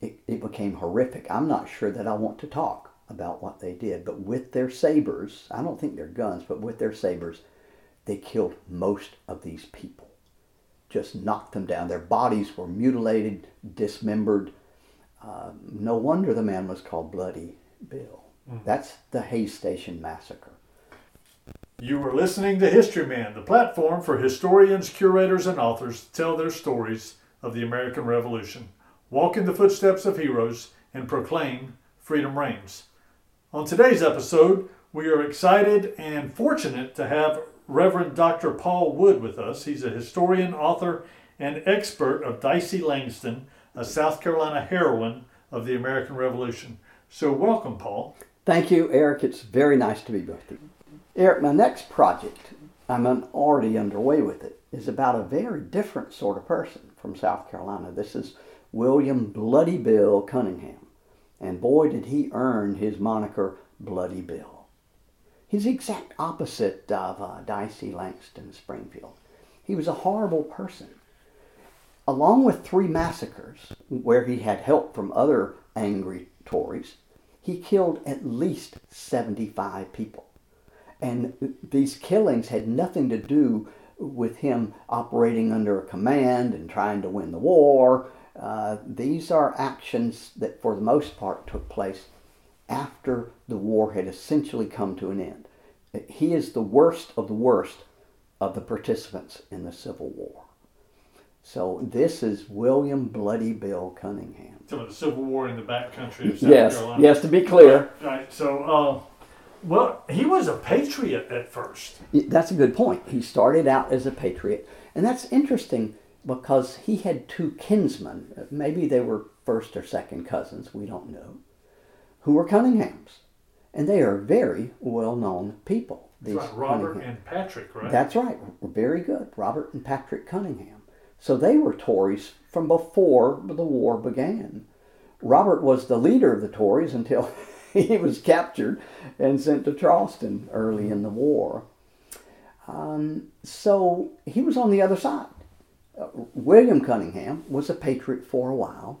it, it became horrific. I'm not sure that I want to talk about what they did, but with their sabers, I don't think they're guns, but with their sabers, they killed most of these people. Just knocked them down. Their bodies were mutilated, dismembered. Uh, no wonder the man was called Bloody Bill. That's the Hayes Station Massacre. You are listening to History Man, the platform for historians, curators, and authors to tell their stories of the American Revolution, walk in the footsteps of heroes, and proclaim freedom reigns. On today's episode, we are excited and fortunate to have Reverend Dr. Paul Wood with us. He's a historian, author, and expert of Dicey Langston, a South Carolina heroine of the American Revolution. So, welcome, Paul. Thank you, Eric. It's very nice to be with you. Eric, my next project, I'm already underway with it, is about a very different sort of person from South Carolina. This is William Bloody Bill Cunningham. And boy, did he earn his moniker Bloody Bill. He's the exact opposite of uh, Dicey Langston Springfield. He was a horrible person. Along with three massacres where he had help from other angry Tories, he killed at least 75 people. And these killings had nothing to do with him operating under a command and trying to win the war. Uh, these are actions that, for the most part, took place after the war had essentially come to an end. He is the worst of the worst of the participants in the Civil War. So this is William Bloody Bill Cunningham. So, the Civil War in the backcountry of South Yes, Carolina. yes, to be clear, Right. So, uh, well, he was a patriot at first. That's a good point. He started out as a patriot, and that's interesting because he had two kinsmen. Maybe they were first or second cousins, we don't know, who were Cunninghams. And they are very well known people. These Right, Robert Cunningham. and Patrick, right? That's right. Very good. Robert and Patrick Cunningham. So they were Tories from before the war began. Robert was the leader of the Tories until he was captured and sent to Charleston early in the war. Um, so he was on the other side. William Cunningham was a patriot for a while.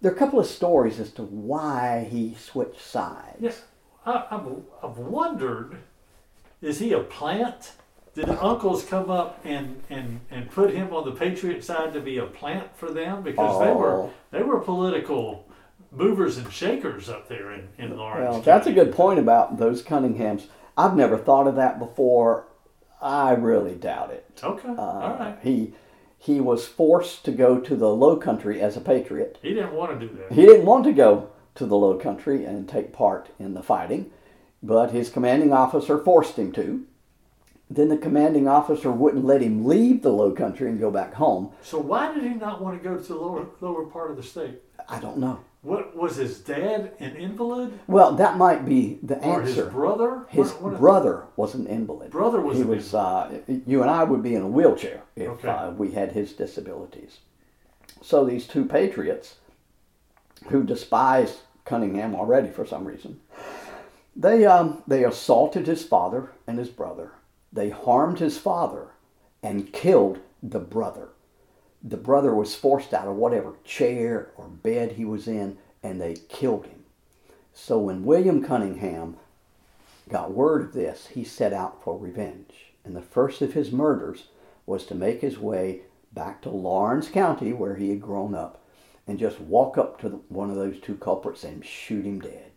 There are a couple of stories as to why he switched sides. Yes. I, I've, I've wondered, is he a plant? Did uncles come up and, and, and put him on the patriot side to be a plant for them because they were Oh. they were political movers and shakers up there in, in Laurens. Well, that's a good point about those Cunninghams. I've never thought of that before. I really doubt it. Okay. Uh, All right. He he was forced to go to the Low Country as a patriot. He didn't want to do that. He didn't want to go to the Low Country and take part in the fighting, but his commanding officer forced him to. Then the commanding officer wouldn't let him leave the Low Country and go back home. So why did he not want to go to the lower lower part of the state? I don't know. What was his dad an invalid Well, that might be the answer. or his brother? His What- what- brother was an invalid. Brother was he an was. Uh, you and I would be in a wheelchair if Okay. uh, we had his disabilities. So these two patriots, who despised Cunningham already for some reason, they um, they assaulted his father and his brother. They harmed his father and killed the brother. The brother was forced out of whatever chair or bed he was in, and they killed him. So when William Cunningham got word of this, he set out for revenge. And the first of his murders was to make his way back to Laurens County, where he had grown up, and just walk up to one of those two culprits and shoot him dead.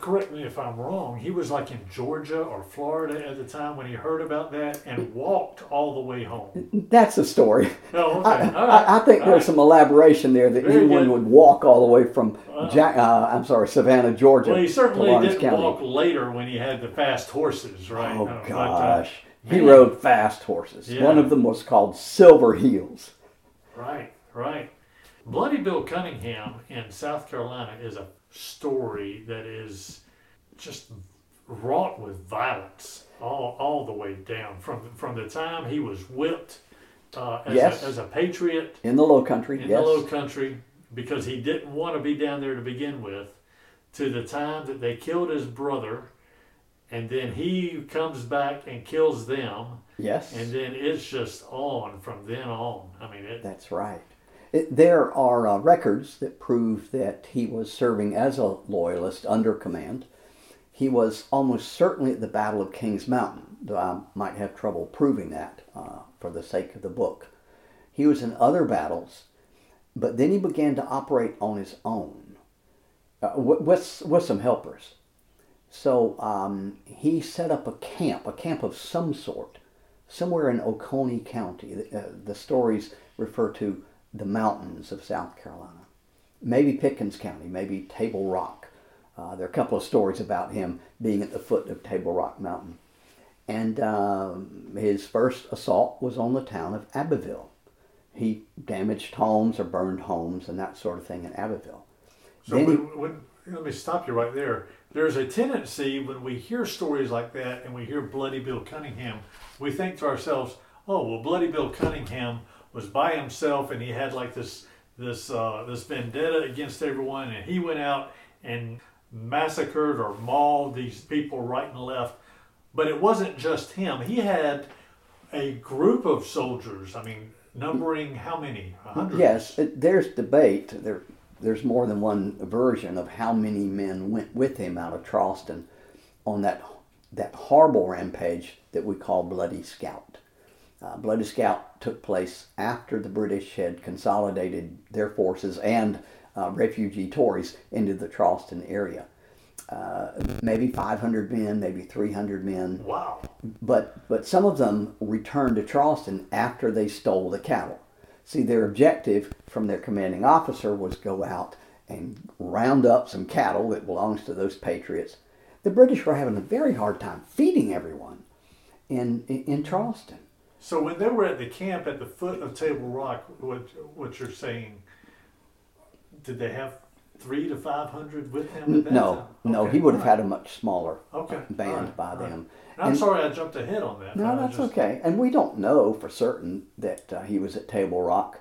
Correct me if I'm wrong, he was like in Georgia or Florida at the time when he heard about that and walked all the way home. That's a story. Oh, okay. I, right. I, I think all there's right. some elaboration there that Very anyone good. would walk all the way from. Jack, uh, I'm sorry, Savannah, Georgia, Well, he certainly didn't County. walk later when he had the fast horses, right? Oh Uh, but, uh, gosh, he rode fast horses. Yeah. One of them was called Silver Heels. Right, right. Bloody Bill Cunningham in South Carolina is a story that is just wrought with violence all, all the way down from from the time he was whipped uh, as, Yes. a, as a patriot In the Low Country, in yes. the Low Country because he didn't want to be down there to begin with, to the time that they killed his brother, and then he comes back and kills them, yes. and then it's just on from then on. I mean, it, That's right. There are uh, records that prove that he was serving as a loyalist under command. He was almost certainly at the Battle of Kings Mountain, though I might have trouble proving that uh, for the sake of the book. He was in other battles, but then he began to operate on his own uh, with, with some helpers. So um, he set up a camp, a camp of some sort, somewhere in Oconee County. Uh, the stories refer to the mountains of South Carolina. Maybe Pickens County, maybe Table Rock. Uh, there are a couple of stories about him being at the foot of Table Rock Mountain. And um, his first assault was on the town of Abbeville. He damaged homes or burned homes and that sort of thing in Abbeville. So when, when, let me stop you right there. There's a tendency when we hear stories like that and we hear Bloody Bill Cunningham, we think to ourselves, oh, well, Bloody Bill Cunningham was by himself and he had like this this uh, this vendetta against everyone and he went out and massacred or mauled these people right and left. But it wasn't just him. He had a group of soldiers. I mean, numbering how many? Hundreds? Yes, there's debate. There, there's more than one version of how many men went with him out of Charleston on that that horrible rampage that we call Bloody Scout. Uh, Bloody Scout took place after the British had consolidated their forces and uh, refugee Tories into the Charleston area. Uh, maybe 500 men, maybe 300 men. Wow. But, but some of them returned to Charleston after they stole the cattle. See, their objective from their commanding officer was go out and round up some cattle that belongs to those patriots. The British were having a very hard time feeding everyone in, in, in Charleston. So when they were at the camp at the foot of Table Rock, what, what you're saying, did they have three to five hundred with him? no, no, he would have had a much smaller okay. band right. by then. I'm and, sorry I jumped ahead on that. No, that's just... okay. And we don't know for certain that uh, he was at Table Rock.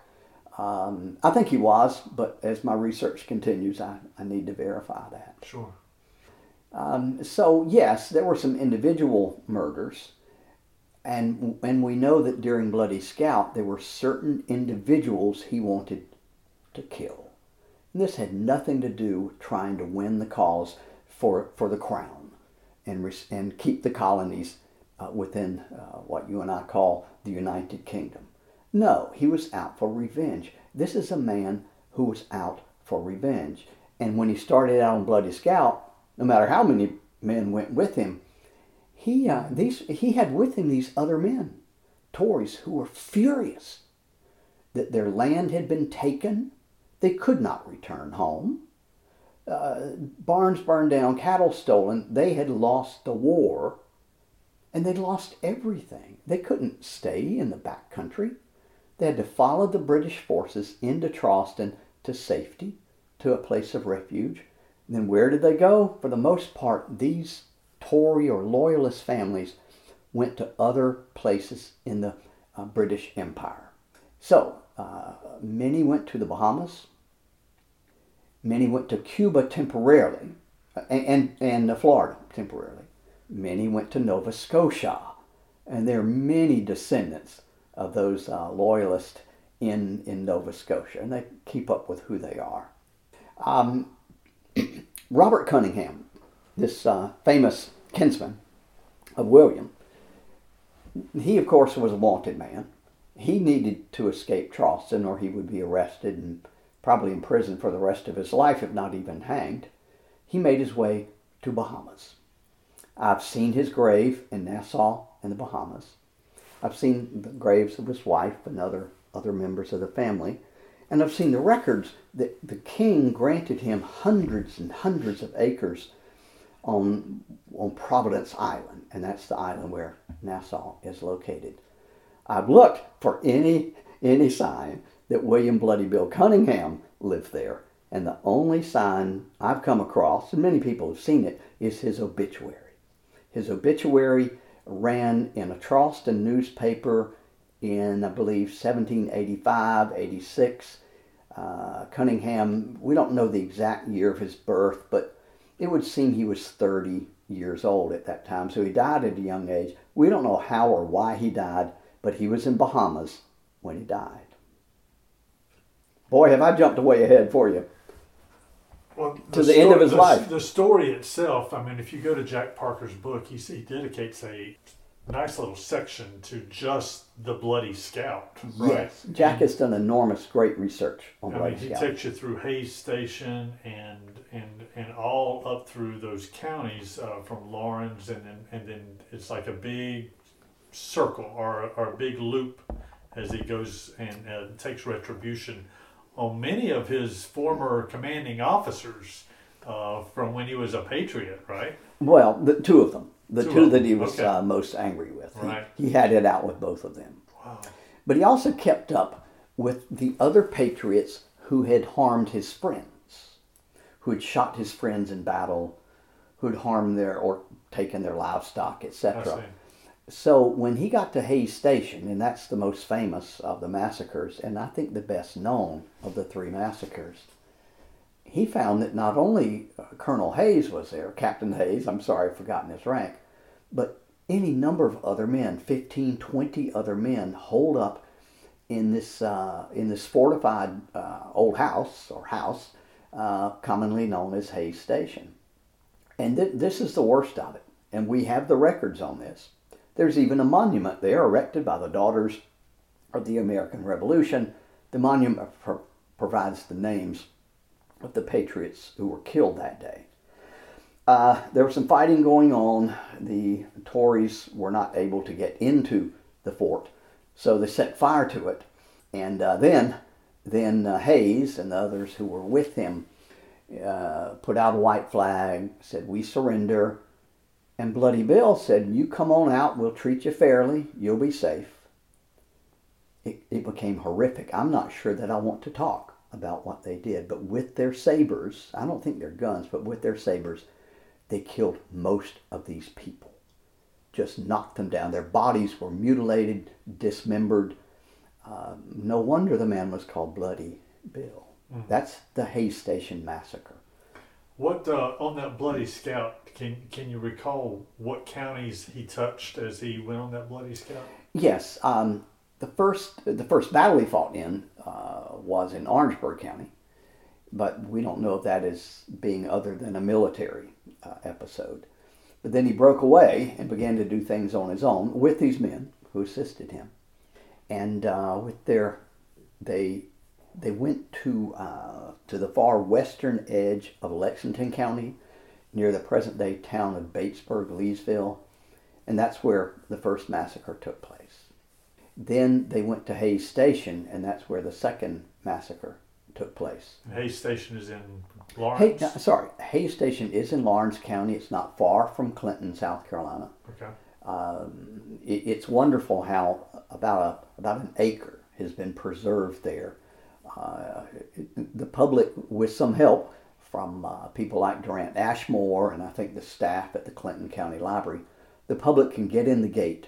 Um, I think he was, but as my research continues, I, I need to verify that. Sure. Um, so yes, there were some individual murders, and and we know that during Bloody Scout there were certain individuals he wanted to kill. And this had nothing to do with trying to win the cause for, for the crown and, and keep the colonies uh, within uh, what you and I call the United Kingdom. No, he was out for revenge. This is a man who was out for revenge. And when he started out on Bloody Scout, no matter how many men went with him, he, uh, these, he had with him these other men, Tories, who were furious that their land had been taken, they could not return home. Uh, barns burned down, cattle stolen. They had lost the war and they lost everything. They couldn't stay in the back country. They had to follow the British forces into Charleston to safety, to a place of refuge. And then where did they go? For the most part, these Tory or Loyalist families went to other places in the uh, British Empire. So, uh, many went to the Bahamas, Many went to Cuba temporarily and, and, and Florida temporarily. Many went to Nova Scotia. And there are many descendants of those uh, loyalists in, in Nova Scotia, and they keep up with who they are. Um, Robert Cunningham, this uh, famous kinsman of William, he, of course, was a wanted man. He needed to escape Charleston or he would be arrested and probably imprisoned for the rest of his life, if not even hanged, he made his way to Bahamas. I've seen his grave in Nassau in the Bahamas. I've seen the graves of his wife and other, other members of the family. And I've seen the records that the king granted him hundreds and hundreds of acres on, on Providence Island, and that's the island where Nassau is located. I've looked for any, any sign that William Bloody Bill Cunningham lived there. And the only sign I've come across, and many people have seen it, is his obituary. His obituary ran in a Charleston newspaper in, I believe, 1785, 86. Uh, Cunningham, we don't know the exact year of his birth, but it would seem he was 30 years old at that time. So he died at a young age. We don't know how or why he died, but he was in Bahamas when he died. Boy, have I jumped way ahead for you. Well, To the end of his the, life. The story itself, I mean, if you go to Jack Parker's book, he, he dedicates a nice little section to just the Bloody Scout, right? Yes, Jack has done enormous, great research on I mean, he Scout. takes you through Hayes Station and and and all up through those counties uh, from Laurens, and then and then it's like a big circle or or a big loop as he goes and uh, takes retribution on many of his former commanding officers uh, from when he was a patriot, right? Well, the two of them, the Two two, that he was okay. uh, most angry with. He- Right. He, had it out with both of them. Wow. But he also kept up with the other patriots who had harmed his friends, who had shot his friends in battle, who had harmed their or taken their livestock, etc. So when he got to Hayes Station, and that's the most famous of the massacres, and I think the best known of the three massacres, he found that not only uh, Colonel Hayes was there, Captain Hayes, I'm sorry, I've forgotten his rank, but any number of other men, 15, 20 other men, holed up in this uh, in this fortified uh, old house or house, uh, commonly known as Hayes Station. And th- this is the worst of it, and we have the records on this. There's even a monument there erected by the daughters of the American Revolution. The monument pro- provides the names of the patriots who were killed that day. Uh, there was some fighting going on. The Tories were not able to get into the fort, so they set fire to it. And uh, then, then uh, Hayes and the others who were with him uh, put out a white flag, said, "We surrender." And Bloody Bill said, "You come on out. We'll treat you fairly. You'll be safe." It, it became horrific. I'm not sure that I want to talk about what they did, but with their sabers, I don't think they're guns, but with their sabers, they killed most of these people. Just knocked them down. Their bodies were mutilated, dismembered. Uh, no wonder the man was called Bloody Bill. That's the Hayes Station massacre. What uh, on that bloody scout? Can can you recall what counties he touched as he went on that bloody scout? Yes, um, the first the first battle he fought in uh, was in Orangeburg County, but we don't know if that is being other than a military uh, episode. But then he broke away and began to do things on his own with these men who assisted him, and uh, with their they they went to uh, to the far western edge of Lexington County, near the present day town of Batesburg, Leesville, and that's where the first massacre took place. Then they went to Hayes Station, and that's where the second massacre took place. Hayes Station is in Hay, Laurens. no, sorry, Hayes Station is in Laurens County. It's not far from Clinton, South Carolina. Okay. Um, it, it's wonderful how about a about an acre has been preserved there. Uh, it- the public, with some help from uh, people like Durant Ashmore and I think the staff at the Clinton County Library, the public can get in the gate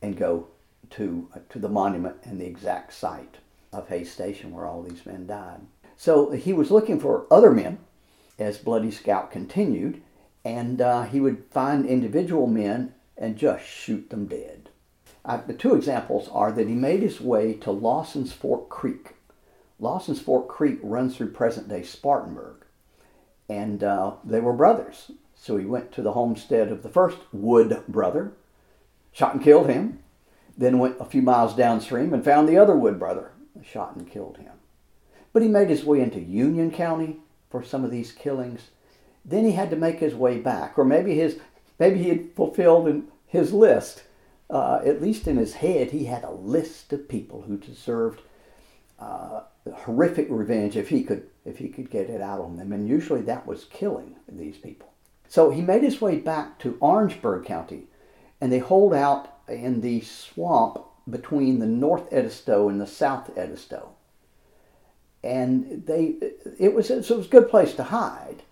and go to uh, to the monument and the exact site of Hayes Station where all these men died. So he was looking for other men as Bloody Scout continued, and uh, he would find individual men and just shoot them dead. Uh, the two examples are that he made his way to Lawson's Fork Creek. Lawson's Fork Creek runs through present day Spartanburg, and uh, they were brothers. So he went to the homestead of the first Wood brother, shot and killed him, then went a few miles downstream and found the other Wood brother, shot and killed him. But he made his way into Union County for some of these killings. Then he had to make his way back, or maybe his maybe he had fulfilled his list. Uh, at least in his head, he had a list of people who deserved uh, horrific revenge if he could if he could get it out on them, and usually that was killing these people. So he made his way back to Orangeburg County, and they holed out in the swamp between the North Edisto and the South Edisto and they it was it was a good place to hide.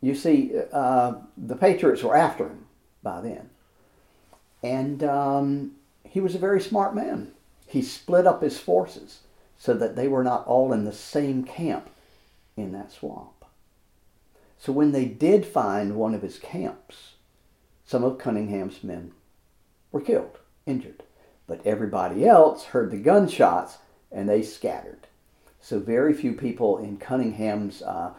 You see, uh, the Patriots were after him by then, and um, he was a very smart man. He split up his forces so that they were not all in the same camp in that swamp. So when they did find one of his camps, some of Cunningham's men were killed, injured, but everybody else heard the gunshots and they scattered. So very few people in Cunningham's uh,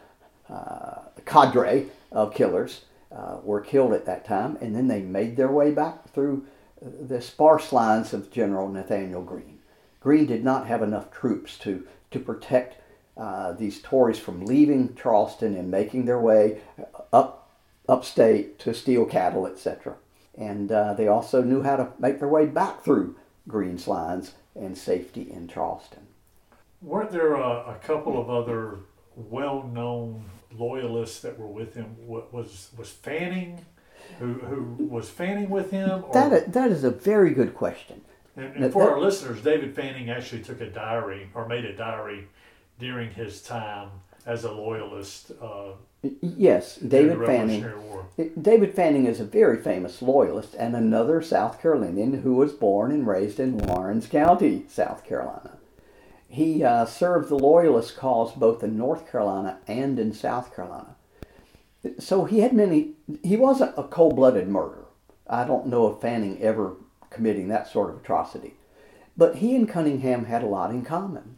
uh, cadre of killers uh, were killed at that time, and then they made their way back through the sparse lines of General Nathanael Greene. Greene did not have enough troops to, to protect uh, these Tories from leaving Charleston and making their way up upstate to steal cattle, etc. And uh, they also knew how to make their way back through Greene's lines and safety in Charleston. Weren't there a, a couple of other well-known loyalists that were with him? Was was Fanning, who who was Fanning with him? Or? That is, that is a very good question. And, and for that, our listeners, David Fanning actually took a diary or made a diary during his time as a loyalist. Uh, yes, David Fanning. David Fanning is a very famous loyalist and another South Carolinian who was born and raised in Laurens County, South Carolina. He uh, served the loyalist cause both in North Carolina and in South Carolina. So he had many. He wasn't a cold-blooded murderer. I don't know of Fanning ever committing that sort of atrocity. But he and Cunningham had a lot in common.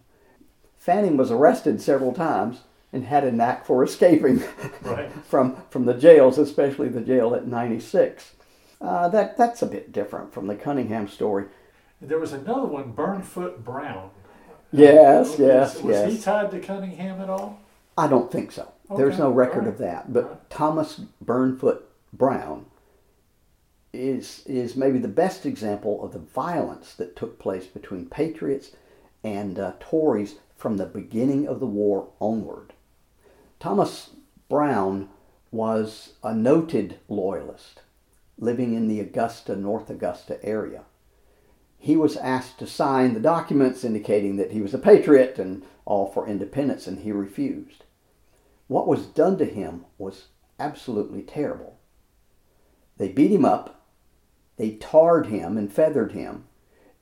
Fanning was arrested several times and had a knack for escaping right. from, from the jails, especially the jail at 96. Uh, that, that's a bit different from the Cunningham story. There was another one, Burnfoot Brown. Yes, uh, yes, was, was yes. he tied to Cunningham at all? I don't think so. Okay. There's no record right. of that. But right. Thomas Burnfoot Brown is is maybe the best example of the violence that took place between patriots and uh, Tories from the beginning of the war onward. Thomas Brown was a noted loyalist living in the Augusta, North Augusta area. He was asked to sign the documents indicating that he was a patriot and all for independence, and he refused. What was done to him was absolutely terrible. They beat him up, they tarred him and feathered him,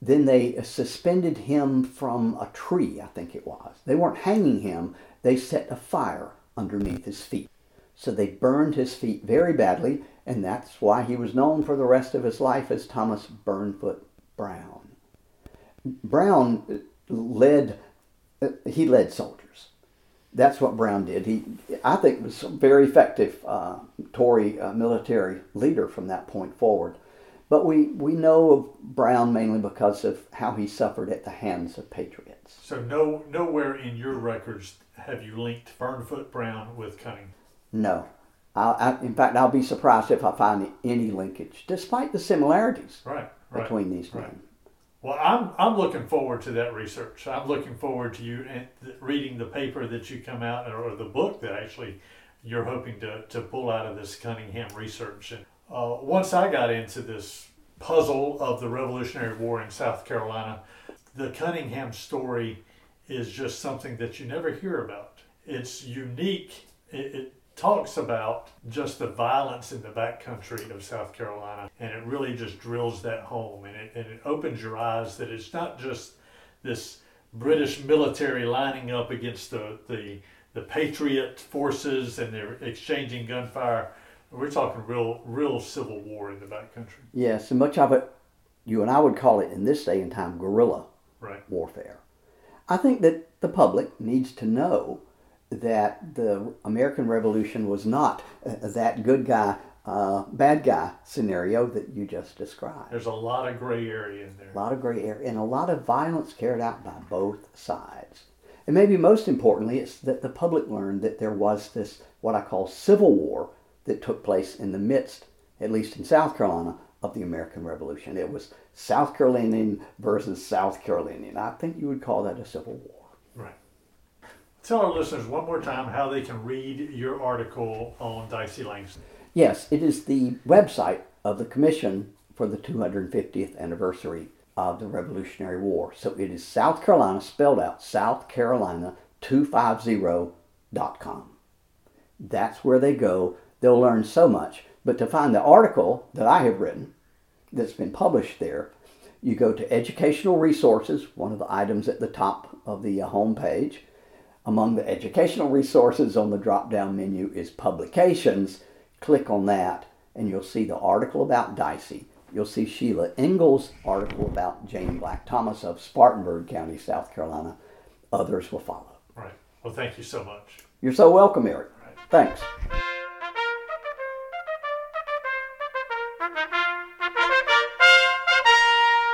then they suspended him from a tree, I think it was. They weren't hanging him, they set a fire underneath his feet. So they burned his feet very badly, and that's why he was known for the rest of his life as Thomas Burnfoot Brown. Brown led, he led soldiers. That's what Brown did. He, I think, was a very effective uh, Tory uh, military leader from that point forward. But we, we know of Brown mainly because of how he suffered at the hands of patriots. So no nowhere in your records have you linked Burnfoot Brown with Cunningham? No. I, I, in fact, I'll be surprised if I find any linkage, despite the similarities right, right, between these men. Right. Well, I'm, I'm looking forward to that research. I'm looking forward to you eh, reading the paper that you come out, or the book that actually you're hoping to, to pull out of this Cunningham research. And uh, once I got into this puzzle of the Revolutionary War in South Carolina, the Cunningham story is just something that you never hear about. It's unique. It, it talks about just the violence in the backcountry of South Carolina, and it really just drills that home, and it, and it opens your eyes that it's not just this British military lining up against the, the, the Patriot forces and they're exchanging gunfire we're talking real, real civil war in the backcountry. Yes, and much of it, you and I would call it in this day and time guerrilla right. warfare. I think that the public needs to know that the American Revolution was not uh, that good guy, uh, bad guy scenario that you just described. There's a lot of gray area in there. A lot of gray area and a lot of violence carried out by both sides. And maybe most importantly, it's that the public learned that there was this, what I call civil war that took place in the midst, at least in South Carolina, of the American Revolution. It was South Carolinian versus South Carolinian. I think you would call that a civil war. Right. Tell our listeners one more time how they can read your article on Dicey Langston. Yes, it is the website of the Commission for the 250th anniversary of the Revolutionary War. So it is South Carolina, spelled out, South Carolina 250.com. That's where they go they'll learn so much. But to find the article that I have written that's been published there, you go to Educational Resources, one of the items at the top of the uh, home page. Among the educational resources on the drop down menu is Publications. Click on that, and you'll see the article about Dicey. You'll see Sheila Ingle's article about Jane Black Thomas of Spartanburg County, South Carolina. Others will follow. Right. Well, thank you so much. You're so welcome, Eric. Right. Thanks.